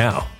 now.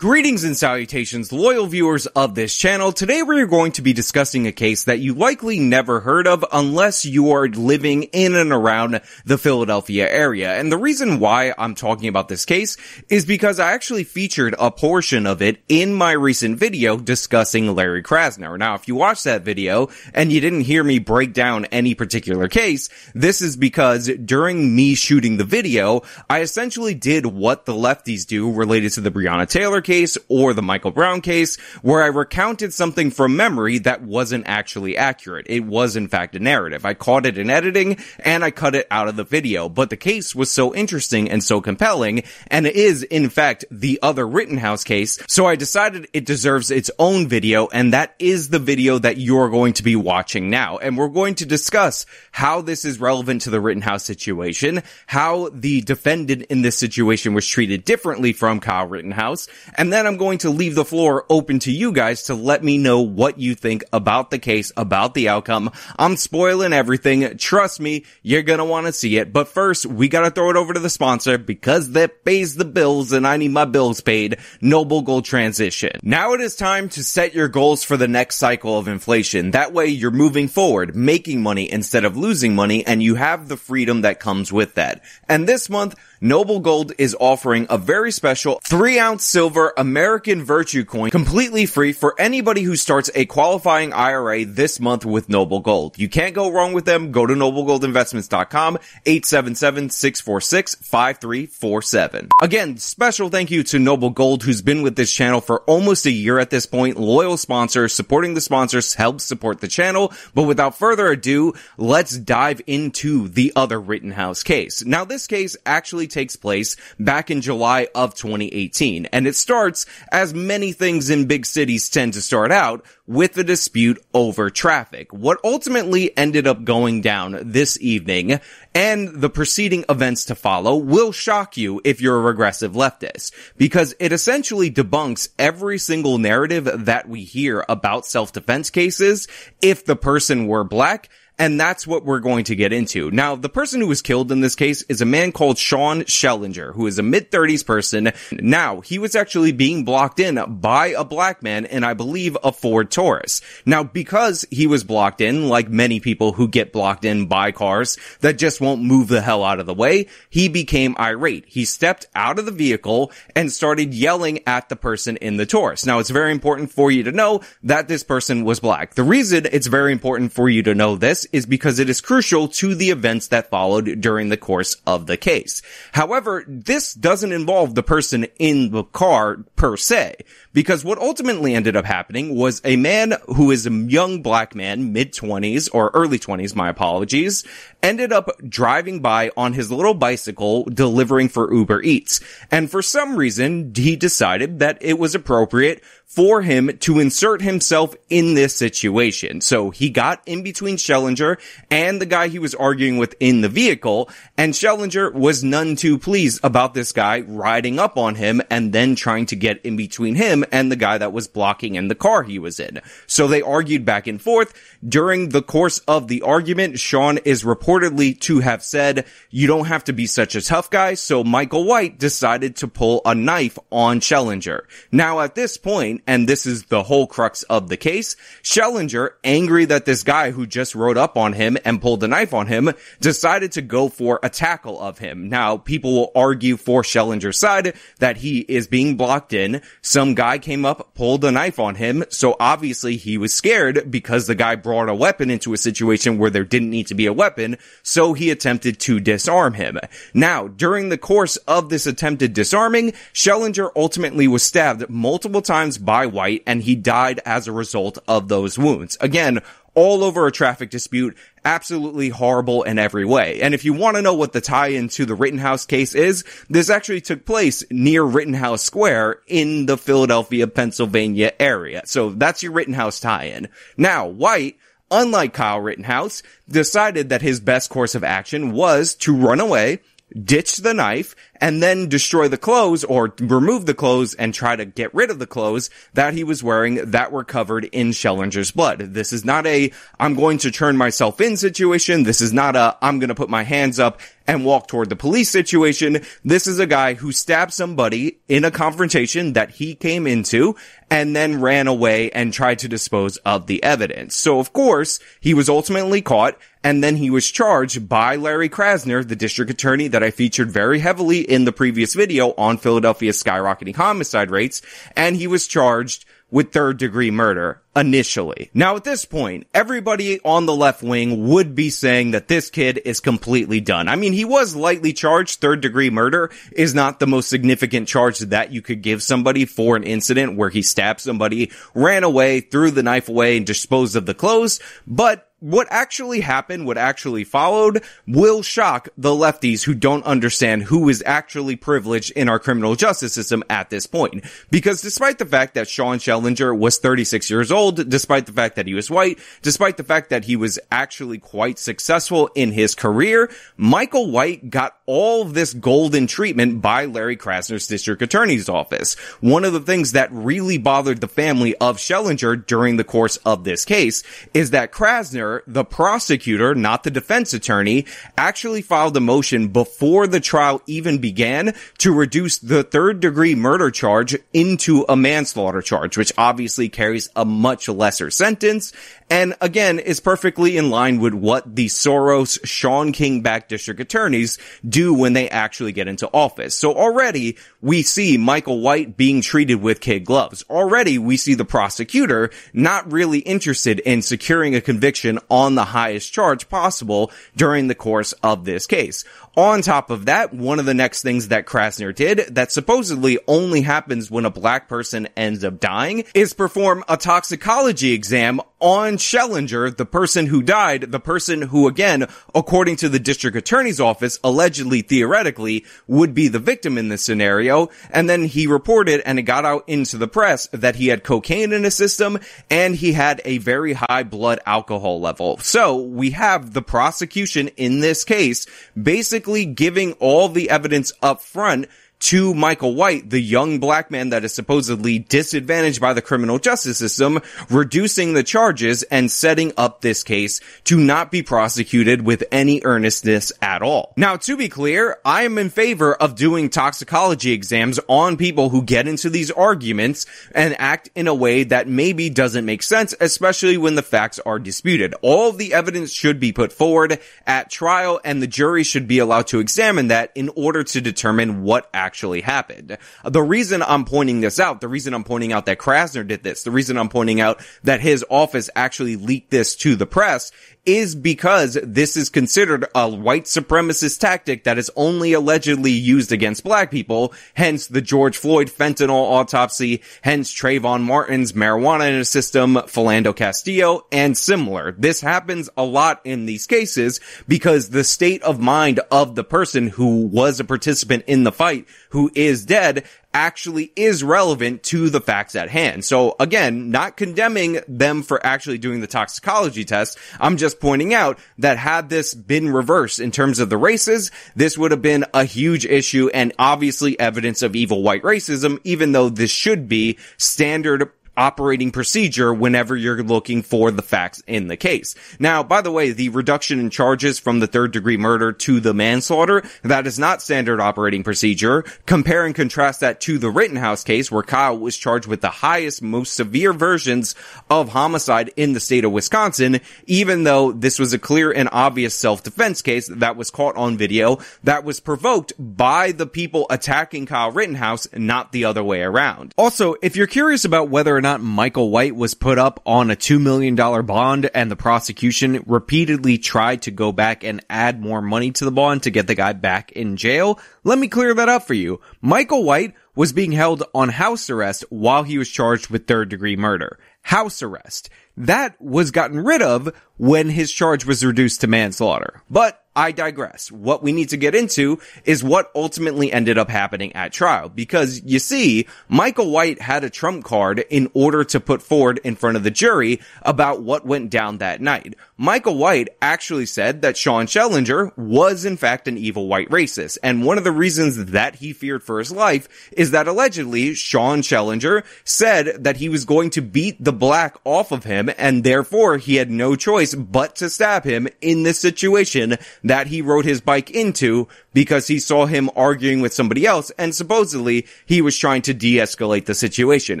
Greetings and salutations, loyal viewers of this channel. Today we're going to be discussing a case that you likely never heard of unless you are living in and around the Philadelphia area. And the reason why I'm talking about this case is because I actually featured a portion of it in my recent video discussing Larry Krasner. Now, if you watched that video and you didn't hear me break down any particular case, this is because during me shooting the video, I essentially did what the lefties do related to the Breonna Taylor case case or the Michael Brown case where I recounted something from memory that wasn't actually accurate. It was in fact a narrative. I caught it in editing and I cut it out of the video, but the case was so interesting and so compelling and it is in fact the other Rittenhouse case. So I decided it deserves its own video and that is the video that you're going to be watching now. And we're going to discuss how this is relevant to the Rittenhouse situation, how the defendant in this situation was treated differently from Kyle Rittenhouse, and then I'm going to leave the floor open to you guys to let me know what you think about the case, about the outcome. I'm spoiling everything. Trust me, you're gonna want to see it. But first, we gotta throw it over to the sponsor because that pays the bills and I need my bills paid. Noble Gold Transition. Now it is time to set your goals for the next cycle of inflation. That way you're moving forward, making money instead of losing money, and you have the freedom that comes with that. And this month, Noble Gold is offering a very special 3 ounce silver American Virtue coin completely free for anybody who starts a qualifying IRA this month with Noble Gold. You can't go wrong with them. Go to noblegoldinvestments.com 877-646-5347. Again, special thank you to Noble Gold who's been with this channel for almost a year at this point. Loyal sponsor, supporting the sponsors helps support the channel. But without further ado, let's dive into the other Rittenhouse case. Now this case actually takes place back in July of 2018. And it starts, as many things in big cities tend to start out, with a dispute over traffic. What ultimately ended up going down this evening and the preceding events to follow will shock you if you're a regressive leftist because it essentially debunks every single narrative that we hear about self-defense cases if the person were black and that's what we're going to get into. Now, the person who was killed in this case is a man called Sean Schellinger, who is a mid 30s person. Now, he was actually being blocked in by a black man and I believe a Ford Taurus. Now, because he was blocked in, like many people who get blocked in by cars that just won't move the hell out of the way, he became irate. He stepped out of the vehicle and started yelling at the person in the Taurus. Now, it's very important for you to know that this person was black. The reason it's very important for you to know this is because it is crucial to the events that followed during the course of the case. However, this doesn't involve the person in the car per se, because what ultimately ended up happening was a man who is a young black man, mid twenties or early twenties, my apologies, ended up driving by on his little bicycle delivering for Uber Eats. And for some reason, he decided that it was appropriate for him to insert himself in this situation. So he got in between Schellinger and the guy he was arguing with in the vehicle, and Schellinger was none too pleased about this guy riding up on him and then trying to get in between him and the guy that was blocking in the car he was in. So they argued back and forth. During the course of the argument, Sean is reportedly to have said, you don't have to be such a tough guy, so Michael White decided to pull a knife on Schellinger. Now at this point, and this is the whole crux of the case, Schellinger, angry that this guy who just rode up on him and pulled a knife on him, decided to go for a tackle of him. Now, people will argue for Schellinger's side that he is being blocked in. Some guy came up, pulled a knife on him, so obviously he was scared because the guy brought a weapon into a situation where there didn't need to be a weapon, so he attempted to disarm him. Now, during the course of this attempted disarming, Schellinger ultimately was stabbed multiple times by White and he died as a result of those wounds. Again, all over a traffic dispute. Absolutely horrible in every way. And if you want to know what the tie-in to the Rittenhouse case is, this actually took place near Rittenhouse Square in the Philadelphia, Pennsylvania area. So that's your Rittenhouse tie-in. Now, White, unlike Kyle Rittenhouse, decided that his best course of action was to run away, ditch the knife, and then destroy the clothes or remove the clothes and try to get rid of the clothes that he was wearing that were covered in Schellinger's blood. This is not a, I'm going to turn myself in situation. This is not a, I'm going to put my hands up and walk toward the police situation. This is a guy who stabbed somebody in a confrontation that he came into and then ran away and tried to dispose of the evidence. So of course, he was ultimately caught and then he was charged by Larry Krasner, the district attorney that I featured very heavily in the previous video on Philadelphia's skyrocketing homicide rates, and he was charged with third degree murder initially. Now at this point, everybody on the left wing would be saying that this kid is completely done. I mean, he was lightly charged. Third degree murder is not the most significant charge that you could give somebody for an incident where he stabbed somebody, ran away, threw the knife away and disposed of the clothes, but what actually happened, what actually followed, will shock the lefties who don't understand who is actually privileged in our criminal justice system at this point. Because despite the fact that Sean Schellinger was 36 years old, despite the fact that he was white, despite the fact that he was actually quite successful in his career, Michael White got all this golden treatment by Larry Krasner's district attorney's office. One of the things that really bothered the family of Schellinger during the course of this case is that Krasner the prosecutor, not the defense attorney, actually filed a motion before the trial even began to reduce the third degree murder charge into a manslaughter charge, which obviously carries a much lesser sentence. And again, is perfectly in line with what the Soros, Shaun King backed district attorneys do when they actually get into office. So already we see Michael White being treated with kid gloves. Already we see the prosecutor not really interested in securing a conviction on the highest charge possible during the course of this case. On top of that, one of the next things that Krasner did that supposedly only happens when a black person ends up dying is perform a toxicology exam on Schellinger, the person who died, the person who again, according to the district attorney's office, allegedly theoretically would be the victim in this scenario. And then he reported and it got out into the press that he had cocaine in his system and he had a very high blood alcohol level. So we have the prosecution in this case basically giving all the evidence up front to Michael White, the young black man that is supposedly disadvantaged by the criminal justice system, reducing the charges and setting up this case to not be prosecuted with any earnestness at all. Now, to be clear, I am in favor of doing toxicology exams on people who get into these arguments and act in a way that maybe doesn't make sense, especially when the facts are disputed. All the evidence should be put forward at trial and the jury should be allowed to examine that in order to determine what actually actually happened. The reason I'm pointing this out, the reason I'm pointing out that Krasner did this, the reason I'm pointing out that his office actually leaked this to the press is because this is considered a white supremacist tactic that is only allegedly used against black people. Hence the George Floyd fentanyl autopsy, hence Trayvon Martin's marijuana in his system, Philando Castillo, and similar. This happens a lot in these cases because the state of mind of the person who was a participant in the fight who is dead actually is relevant to the facts at hand. So again, not condemning them for actually doing the toxicology test. I'm just pointing out that had this been reversed in terms of the races, this would have been a huge issue and obviously evidence of evil white racism, even though this should be standard operating procedure whenever you're looking for the facts in the case. Now, by the way, the reduction in charges from the third degree murder to the manslaughter, that is not standard operating procedure. Compare and contrast that to the Rittenhouse case where Kyle was charged with the highest, most severe versions of homicide in the state of Wisconsin, even though this was a clear and obvious self-defense case that was caught on video that was provoked by the people attacking Kyle Rittenhouse, not the other way around. Also, if you're curious about whether or not not Michael White was put up on a $2 million bond and the prosecution repeatedly tried to go back and add more money to the bond to get the guy back in jail, let me clear that up for you. Michael White was being held on house arrest while he was charged with third degree murder. house arrest. That was gotten rid of when his charge was reduced to manslaughter. But I digress. What we need to get into is what ultimately ended up happening at trial. Because you see, Michael White had a trump card in order to put forward in front of the jury about what went down that night. Michael White actually said that Sean Schellinger was in fact an evil white racist. And one of the reasons that he feared for his life is that allegedly Sean Schellinger said that he was going to beat the black off of him and therefore he had no choice but to stab him in this situation that he rode his bike into because he saw him arguing with somebody else and supposedly he was trying to de-escalate the situation.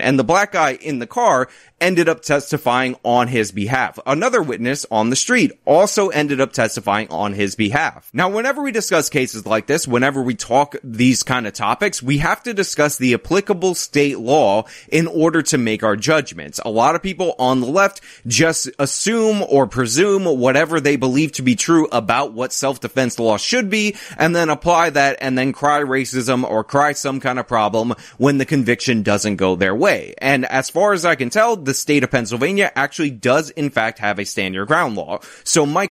And the black guy in the car ended up testifying on his behalf. Another witness on the street also ended up testifying on his behalf. Now, whenever we discuss cases like this, whenever we talk these kind of topics, we have to discuss the applicable state law in order to make our judgments. A lot of people on the left just assume or presume whatever they believe to be true about what self-defense law should be and then apply that and then cry racism or cry some kind of problem when the conviction doesn't go their way. And as far as I can tell, the state of Pennsylvania actually does in fact have a stand your ground law. So Mike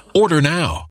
Order now.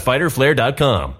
www.fighterflare.com.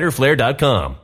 fighterflare.com.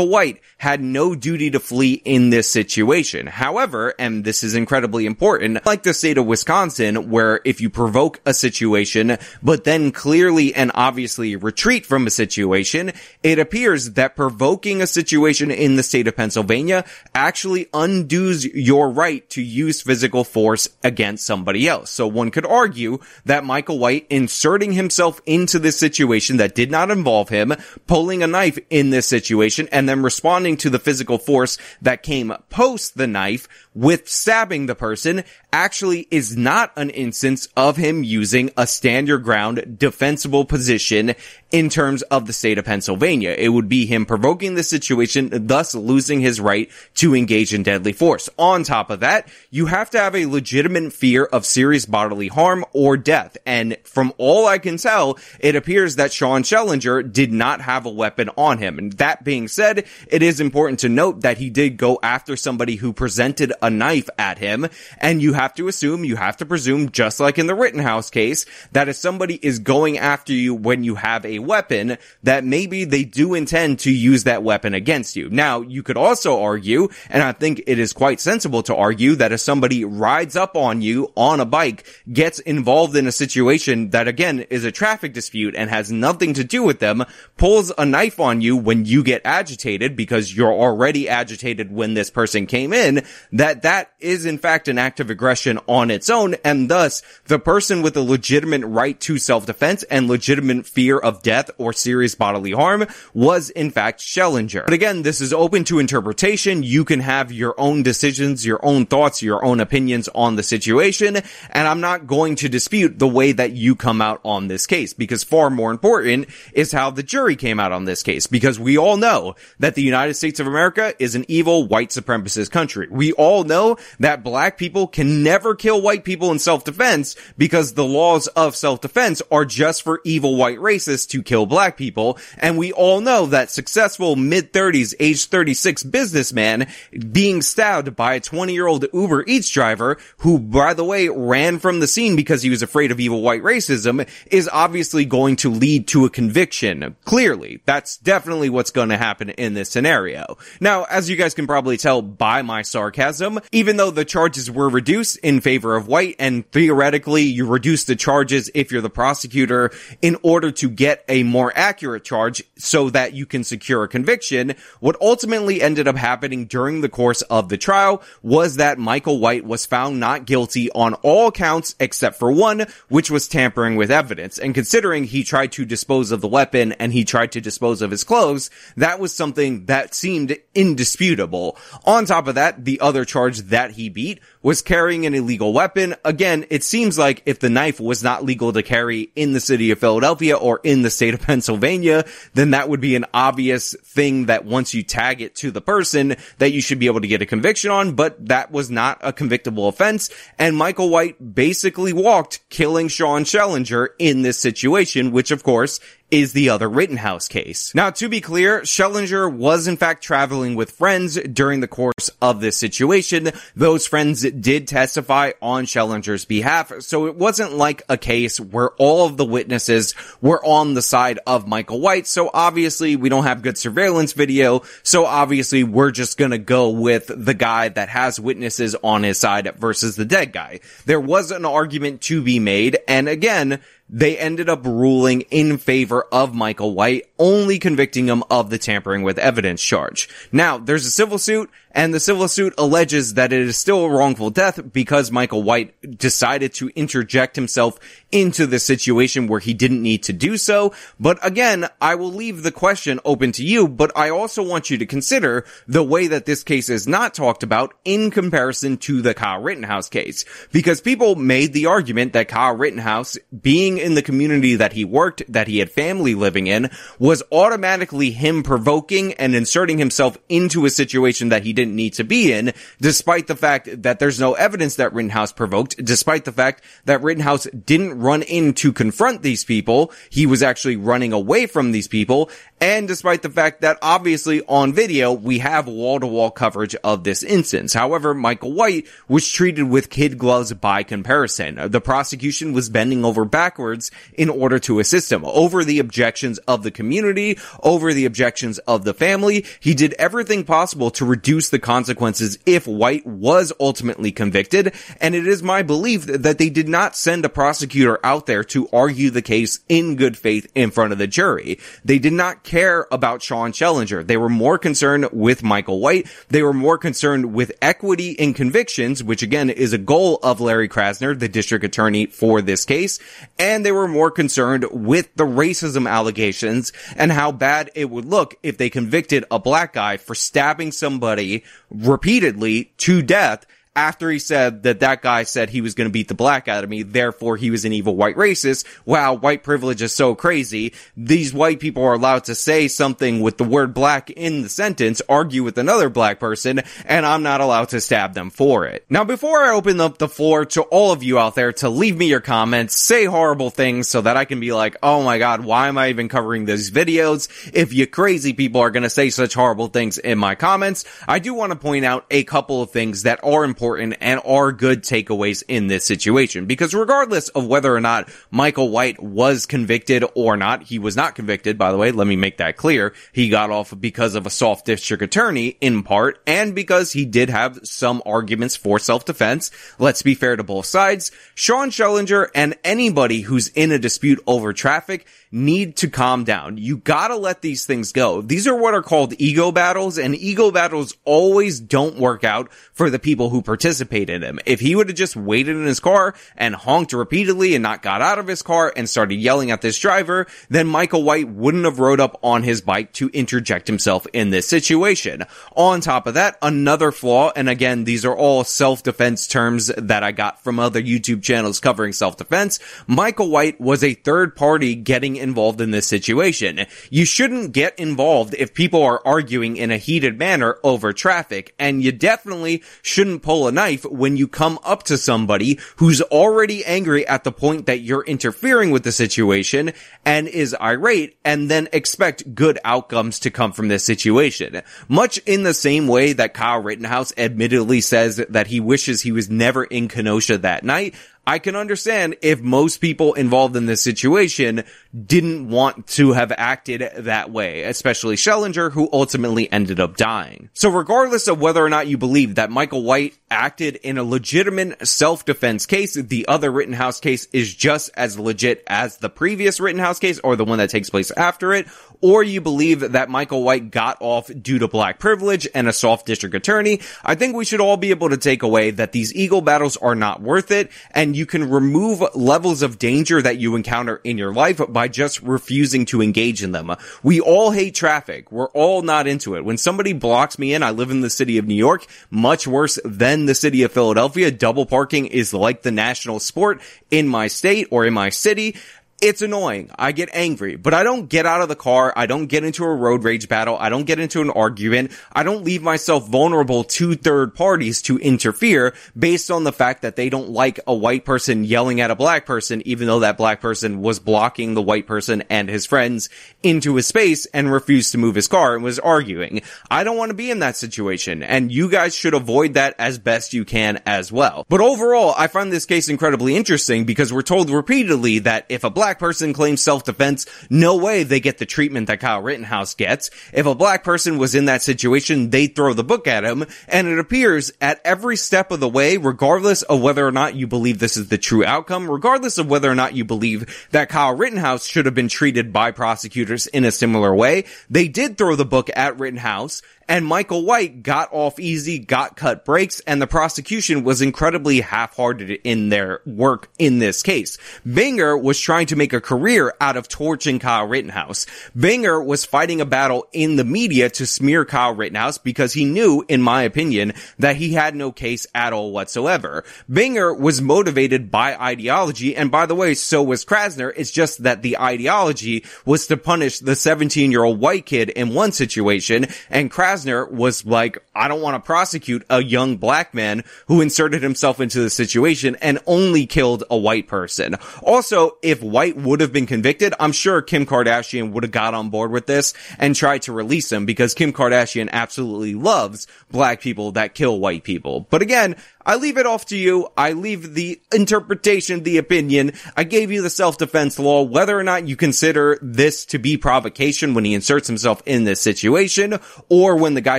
Michael White had no duty to flee in this situation. However, and this is incredibly important, like the state of Wisconsin, where if you provoke a situation, but then clearly and obviously retreat from a situation, it appears that provoking a situation in the state of Pennsylvania actually undoes your right to use physical force against somebody else. So one could argue that Michael White inserting himself into this situation that did not involve him, pulling a knife in this situation, and then responding to the physical force that came post the knife with stabbing the person actually is not an instance of him using a stand your ground defensible position in terms of the state of Pennsylvania. It would be him provoking the situation, thus losing his right to engage in deadly force. On top of that, you have to have a legitimate fear of serious bodily harm or death. And from all I can tell, it appears that Sean Schellinger did not have a weapon on him. And that being said, it is important to note that he did go after somebody who presented a knife at him. And you have to assume, you have to presume, just like in the Rittenhouse case, that if somebody is going after you when you have a weapon, that maybe they do intend to use that weapon against you. Now, you could also argue, and I think it is quite sensible to argue that if somebody rides up on you on a bike, gets involved in a situation that again is a traffic dispute and has nothing to do with them, pulls a knife on you when you get agitated because you're already agitated when this person came in, that that is in fact an act of aggression on its own, and thus the person with a legitimate right to self-defense and legitimate fear of death or serious bodily harm was in fact Schellinger. But again, this is open to interpretation. You can have your own decisions, your own thoughts, your own opinions on the situation, and I'm not going to dispute the way that you come out on this case, because far more important is how the jury came out on this case, because we all know that the United States of America is an evil white supremacist country. We all know that black people can never kill white people in self-defense because the laws of self-defense are just for evil white racists to kill black people. And we all know that successful mid-30s, age 36 businessman being stabbed by a 20 year old Uber Eats driver who, by the way, ran from the scene because he was afraid of evil white racism is obviously going to lead to a conviction. Clearly, that's definitely what's going to happen in this scenario. Now, as you guys can probably tell by my sarcasm, even though the charges were reduced in favor of white and theoretically you reduce the charges if you're the prosecutor in order to get a more accurate charge so that you can secure a conviction, what ultimately ended up happening during the course of the trial was that Michael White was found not guilty on all counts except for one, which was tampering with evidence. And considering he tried to dispose of the weapon and he tried to dispose of his clothes, that was something that seemed indisputable. On top of that, the other charge that he beat was carrying an illegal weapon. Again, it seems like if the knife was not legal to carry in the city of Philadelphia or in the state of Pennsylvania, then that would be an obvious thing that once you tag it to the person that you should be able to get a conviction on, but that was not a convictable offense. And Michael White basically walked killing Sean Schellinger in this situation, which of course is the other Rittenhouse case. Now, to be clear, Schellinger was in fact traveling with friends during the course of this situation. Those friends did testify on Schellinger's behalf, so it wasn't like a case where all of the witnesses were on the side of Michael White. So obviously we don't have good surveillance video. So obviously we're just gonna go with the guy that has witnesses on his side versus the dead guy. There was an argument to be made. And again, they ended up ruling in favor of Michael White, only convicting him of the tampering with evidence charge. Now, there's a civil suit, and the civil suit alleges that it is still a wrongful death because Michael White decided to interject himself into the situation where he didn't need to do so. But again, I will leave the question open to you, but I also want you to consider the way that this case is not talked about in comparison to the Kyle Rittenhouse case. Because people made the argument that Kyle Rittenhouse, being in the community that he worked, that he had family living in, was automatically him provoking and inserting himself into a situation that he didn't need to be in, despite the fact that there's no evidence that Rittenhouse provoked, despite the fact that Rittenhouse didn't run in to confront these people. He was actually running away from these people. And despite the fact that obviously on video, we have wall to wall coverage of this instance. However, Michael White was treated with kid gloves by comparison. The prosecution was bending over backwards in order to assist him over the objections of the community, over the objections of the family. He did everything possible to reduce the consequences if White was ultimately convicted. And it is my belief that they did not send a prosecutor out there to argue the case in good faith in front of the jury. They did not care about Sean Schellinger. They were more concerned with Michael White. They were more concerned with equity in convictions, which again is a goal of Larry Krasner, the district attorney for this case. And they were more concerned with the racism allegations and how bad it would look if they convicted a black guy for stabbing somebody repeatedly to death after he said that that guy said he was going to beat the black out of me, therefore he was an evil white racist. Wow, white privilege is so crazy. These white people are allowed to say something with the word black in the sentence, argue with another black person, and I'm not allowed to stab them for it. Now, before I open up the floor to all of you out there to leave me your comments, say horrible things so that I can be like, oh my god, why am I even covering these videos? If you crazy people are going to say such horrible things in my comments, I do want to point out a couple of things that are important important and are good takeaways in this situation. Because regardless of whether or not Michael White was convicted or not, he was not convicted, by the way, let me make that clear. He got off because of a soft district attorney in part and because he did have some arguments for self-defense. Let's be fair to both sides. Sean Schellinger and anybody who's in a dispute over traffic need to calm down. You gotta let these things go. These are what are called ego battles and ego battles always don't work out for the people who participate in them. If he would have just waited in his car and honked repeatedly and not got out of his car and started yelling at this driver, then Michael White wouldn't have rode up on his bike to interject himself in this situation. On top of that, another flaw, and again, these are all self-defense terms that I got from other YouTube channels covering self-defense. Michael White was a third party getting involved in this situation. You shouldn't get involved if people are arguing in a heated manner over traffic, and you definitely shouldn't pull a knife when you come up to somebody who's already angry at the point that you're interfering with the situation and is irate and then expect good outcomes to come from this situation. Much in the same way that Kyle Rittenhouse admittedly says that he wishes he was never in Kenosha that night, I can understand if most people involved in this situation didn't want to have acted that way, especially Schellinger, who ultimately ended up dying. So regardless of whether or not you believe that Michael White acted in a legitimate self-defense case, the other Rittenhouse case is just as legit as the previous Rittenhouse case or the one that takes place after it, or you believe that Michael White got off due to black privilege and a soft district attorney, I think we should all be able to take away that these ego battles are not worth it and you can remove levels of danger that you encounter in your life by just refusing to engage in them. We all hate traffic. We're all not into it. When somebody blocks me in, I live in the city of New York, much worse than the city of Philadelphia. Double parking is like the national sport in my state or in my city it's annoying. I get angry, but I don't get out of the car. I don't get into a road rage battle. I don't get into an argument. I don't leave myself vulnerable to third parties to interfere based on the fact that they don't like a white person yelling at a black person, even though that black person was blocking the white person and his friends into his space and refused to move his car and was arguing. I don't want to be in that situation and you guys should avoid that as best you can as well. But overall, I find this case incredibly interesting because we're told repeatedly that if a black black person claims self-defense, no way they get the treatment that Kyle Rittenhouse gets. If a black person was in that situation, they'd throw the book at him. And it appears at every step of the way, regardless of whether or not you believe this is the true outcome, regardless of whether or not you believe that Kyle Rittenhouse should have been treated by prosecutors in a similar way, they did throw the book at Rittenhouse and Michael White got off easy, got cut breaks, and the prosecution was incredibly half-hearted in their work in this case. Binger was trying to make a career out of torching Kyle Rittenhouse. Binger was fighting a battle in the media to smear Kyle Rittenhouse because he knew, in my opinion, that he had no case at all whatsoever. Binger was motivated by ideology, and by the way, so was Krasner. It's just that the ideology was to punish the 17-year-old white kid in one situation, and Krasner Krasner was like, I don't want to prosecute a young black man who inserted himself into the situation and only killed a white person. Also, if White would have been convicted, I'm sure Kim Kardashian would have got on board with this and tried to release him because Kim Kardashian absolutely loves black people that kill white people. But again, I leave it off to you. I leave the interpretation, the opinion. I gave you the self-defense law, whether or not you consider this to be provocation when he inserts himself in this situation, or when the guy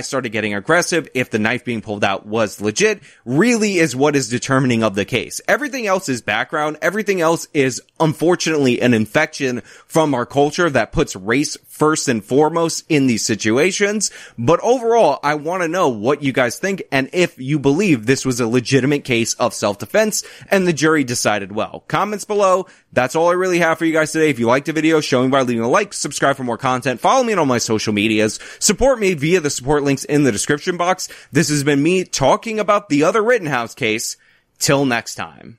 started getting aggressive, if the knife being pulled out was legit, really is what is determining of the case. Everything else is background. Everything else is unfortunately an infection from our culture that puts race first and foremost in these situations. But overall, I want to know what you guys think and if you believe this was a legitimate case of self-defense and the jury decided well. Comments below. That's all I really have for you guys today. If you liked the video, show me by leaving a like, subscribe for more content, follow me on all my social medias, support me via the support links in the description box. This has been me talking about the other Rittenhouse case. Till next time.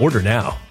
Order now.